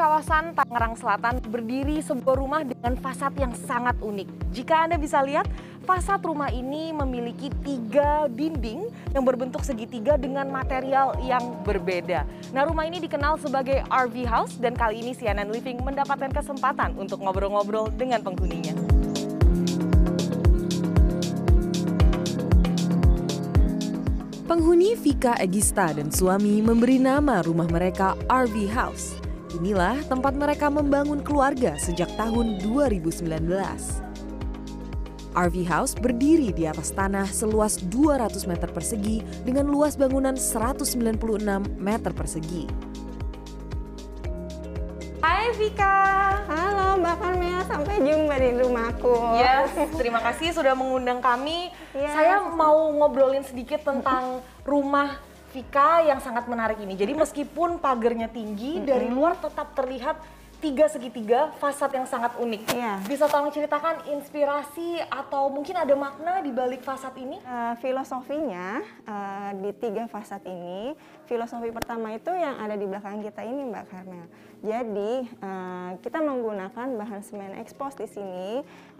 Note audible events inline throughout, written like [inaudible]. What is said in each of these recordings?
kawasan Tangerang Selatan berdiri sebuah rumah dengan fasad yang sangat unik. Jika Anda bisa lihat, fasad rumah ini memiliki tiga dinding yang berbentuk segitiga dengan material yang berbeda. Nah, rumah ini dikenal sebagai RV House dan kali ini CNN Living mendapatkan kesempatan untuk ngobrol-ngobrol dengan penghuninya. Penghuni Vika Egista dan suami memberi nama rumah mereka RV House. Inilah tempat mereka membangun keluarga sejak tahun 2019. RV House berdiri di atas tanah seluas 200 meter persegi dengan luas bangunan 196 meter persegi. Hai Vika. Halo Mbak Karmel, sampai jumpa di rumahku. Yes, [laughs] terima kasih sudah mengundang kami. Yes. Saya mau ngobrolin sedikit tentang rumah Vika yang sangat menarik ini. Jadi meskipun pagarnya tinggi, dari luar tetap terlihat tiga segitiga fasad yang sangat unik. Iya. Bisa tolong ceritakan inspirasi atau mungkin ada makna di balik fasad ini? Eh, filosofinya eh, di tiga fasad ini, filosofi pertama itu yang ada di belakang kita ini Mbak Karmel. Jadi eh, kita menggunakan bahan semen expose di sini.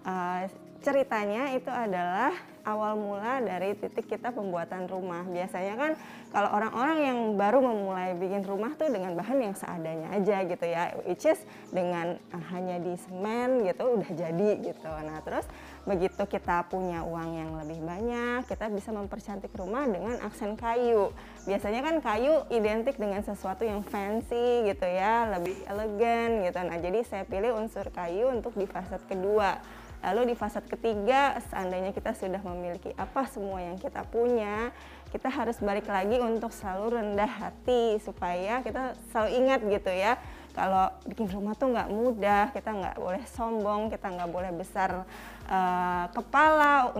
Eh, ceritanya itu adalah awal mula dari titik kita pembuatan rumah. Biasanya kan kalau orang-orang yang baru memulai bikin rumah tuh dengan bahan yang seadanya aja gitu ya, which is dengan uh, hanya di semen gitu udah jadi gitu. Nah terus begitu kita punya uang yang lebih banyak, kita bisa mempercantik rumah dengan aksen kayu. Biasanya kan kayu identik dengan sesuatu yang fancy gitu ya, lebih elegan gitu. Nah jadi saya pilih unsur kayu untuk di fasad kedua. Lalu di fasad ketiga, seandainya kita sudah memiliki apa semua yang kita punya, kita harus balik lagi untuk selalu rendah hati supaya kita selalu ingat gitu ya. Kalau bikin rumah tuh nggak mudah, kita nggak boleh sombong, kita nggak boleh besar uh, kepala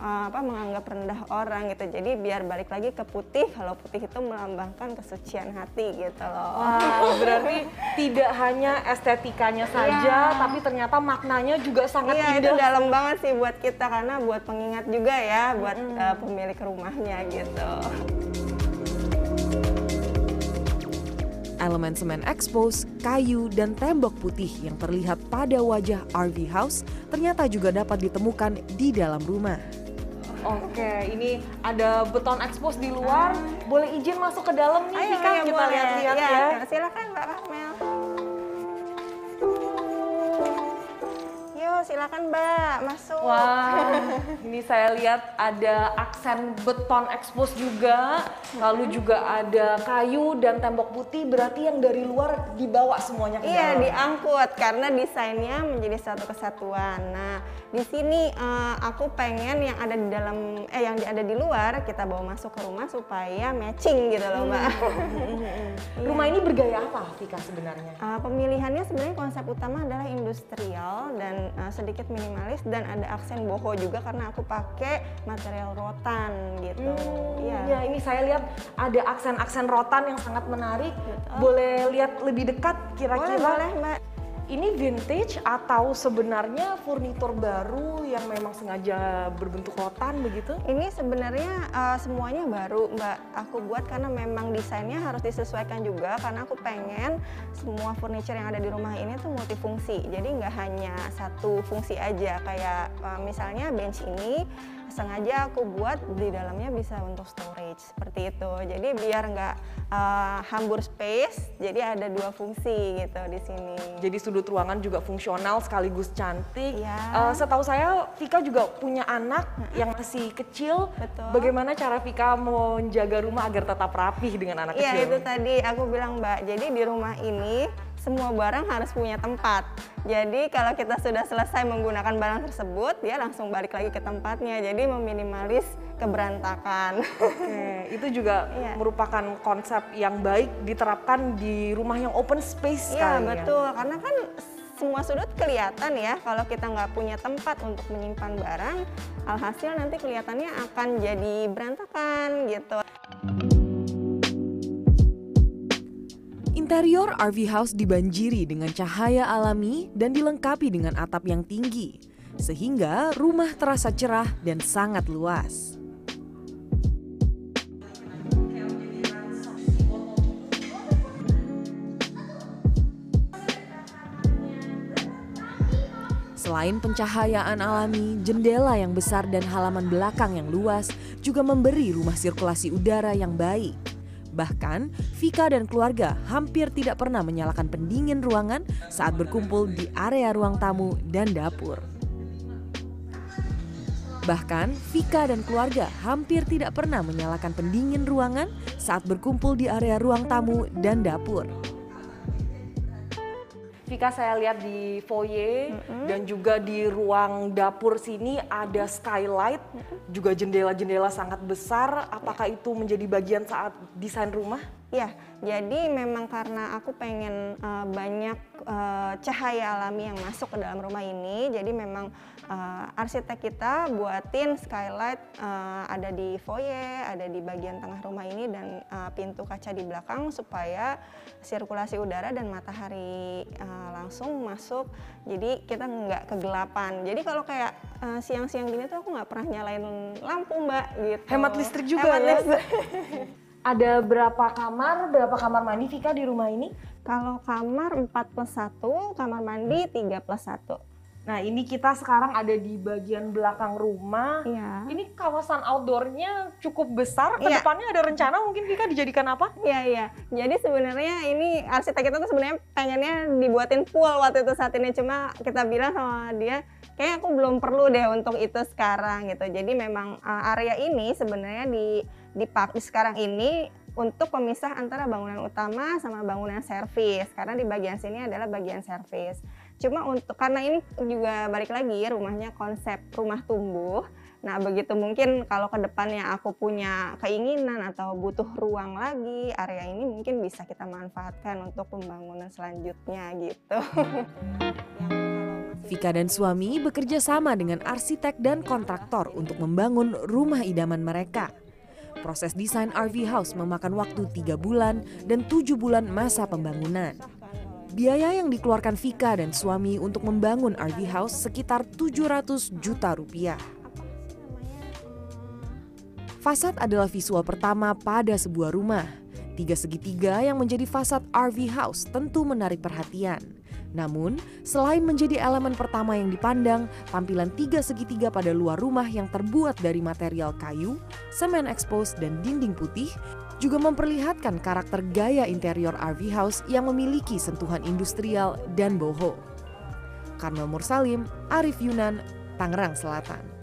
uh, apa menganggap rendah orang gitu. Jadi biar balik lagi ke putih, kalau putih itu melambangkan kesucian hati gitu loh. Wow, berarti tidak hanya estetikanya saja, Iya. tapi ternyata maknanya juga sangat Iya itu indah. dalam banget sih buat kita karena buat pengingat juga ya buat uh, pemilik rumahnya gitu. Elemen semen expose, kayu, dan tembok putih yang terlihat pada wajah RV House ternyata juga dapat ditemukan di dalam rumah. Oke, ini ada beton expose di luar. Boleh izin masuk ke dalam nih, Ayo, Vika? ayo, kita lihat-lihat Iya, ya. Silakan Mbak Rahmel. Yuk silakan Mbak masuk. Wah, [laughs] ini saya lihat ada aksen beton expose juga, lalu juga ada kayu dan tembok putih. Berarti yang dari luar dibawa semuanya ke Iya dalam. diangkut karena desainnya menjadi satu kesatuan. Nah di sini eh, aku pengen yang ada di dalam eh yang ada di luar kita bawa masuk ke rumah supaya matching gitu loh mbak. [laughs] Rumah ini bergaya apa, Vika sebenarnya? Uh, pemilihannya sebenarnya konsep utama adalah industrial dan uh, sedikit minimalis dan ada aksen boho juga karena aku pakai material rotan gitu. Iya. Ya, ini saya lihat ada aksen-aksen rotan yang sangat menarik. Boleh lihat lebih dekat Boleh kira-kira boleh mbak. Ini vintage atau sebenarnya furnitur baru yang memang sengaja berbentuk rotan begitu? Ini sebenarnya uh, semuanya baru mbak. Aku buat karena memang desainnya harus disesuaikan juga karena aku pengen semua furniture yang ada di rumah ini tuh multifungsi. Jadi nggak hanya satu fungsi aja kayak uh, misalnya bench ini sengaja aku buat di dalamnya bisa untuk storage seperti itu. Jadi biar nggak uh, hambur space. Jadi ada dua fungsi gitu di sini. Jadi sudut ruangan juga fungsional sekaligus cantik. Iya. Eh, setahu saya Vika juga punya anak yang masih kecil. Betul. Bagaimana cara Vika menjaga rumah agar tetap rapih dengan anak Iya kecil? itu tadi aku bilang Mbak. Jadi di rumah ini semua barang harus punya tempat. Jadi kalau kita sudah selesai menggunakan barang tersebut, dia langsung balik lagi ke tempatnya. Jadi meminimalis keberantakan. Oke, [laughs] itu juga Iya. merupakan konsep yang baik diterapkan di rumah yang open space Iya ya. betul, karena kan semua sudut kelihatan ya. Kalau kita nggak punya tempat untuk menyimpan barang, alhasil nanti kelihatannya akan jadi berantakan gitu. Interior RV House dibanjiri dengan cahaya alami dan dilengkapi dengan atap yang tinggi, sehingga rumah terasa cerah dan sangat luas. Selain pencahayaan alami, jendela yang besar dan halaman belakang yang luas juga memberi rumah sirkulasi udara yang baik. Bahkan, Vika dan keluarga hampir tidak pernah menyalakan pendingin ruangan saat berkumpul di area ruang tamu dan dapur. Bahkan, Vika dan keluarga hampir tidak pernah menyalakan pendingin ruangan saat berkumpul di area ruang tamu dan dapur. Vika saya lihat di foyer mm-hmm. dan juga di ruang dapur sini ada skylight, mm-hmm. juga jendela-jendela sangat besar. Apakah ya. itu menjadi bagian saat desain rumah? Ya, jadi memang karena aku pengen uh, banyak uh, cahaya alami yang masuk ke dalam rumah ini, jadi memang uh, arsitek kita buatin skylight uh, ada di foyer, ada di bagian tengah rumah ini dan uh, pintu kaca di belakang supaya sirkulasi udara dan matahari uh, langsung masuk. Jadi kita nggak kegelapan. Jadi kalau kayak uh, siang-siang gini tuh aku nggak pernah nyalain lampu mbak gitu. Hemat listrik juga hemat ya? listrik. Ada berapa kamar berapa kamar mandi Vika di rumah ini kalau kamar 4 plus 1 kamar mandi 3 plus 1 Nah ini kita sekarang ada di bagian belakang rumah. Iya. Ini kawasan outdoornya cukup besar. Ke depannya iya. ada rencana mungkin Vika dijadikan apa? Iya iya. Jadi sebenarnya ini arsitek kita tuh sebenarnya pengennya dibuatin pool waktu itu saat ini. Cuma kita bilang sama dia, kayak aku belum perlu deh untuk itu sekarang gitu. Jadi memang uh, area ini sebenarnya di di park di sekarang ini untuk pemisah antara bangunan utama sama bangunan servis karena di bagian sini adalah bagian servis. Cuma untuk karena ini juga balik lagi rumahnya konsep rumah tumbuh. Nah, begitu mungkin kalau ke depannya aku punya keinginan atau butuh ruang lagi, area ini mungkin bisa kita manfaatkan untuk pembangunan selanjutnya gitu. [laughs] Vika dan suami bekerja sama dengan arsitek dan kontraktor untuk membangun rumah idaman mereka. Proses desain RV House memakan waktu tiga bulan dan tujuh bulan masa pembangunan. Biaya yang dikeluarkan Vika dan suami untuk membangun RV house sekitar 700 juta rupiah. Fasad adalah visual pertama pada sebuah rumah. Tiga segitiga yang menjadi fasad RV house tentu menarik perhatian. Namun, selain menjadi elemen pertama yang dipandang, tampilan tiga segitiga pada luar rumah yang terbuat dari material kayu, semen expose, dan dinding putih juga memperlihatkan karakter gaya interior RV house yang memiliki sentuhan industrial dan boho. Karmel Mursalim, Arif Yunan, Tangerang Selatan.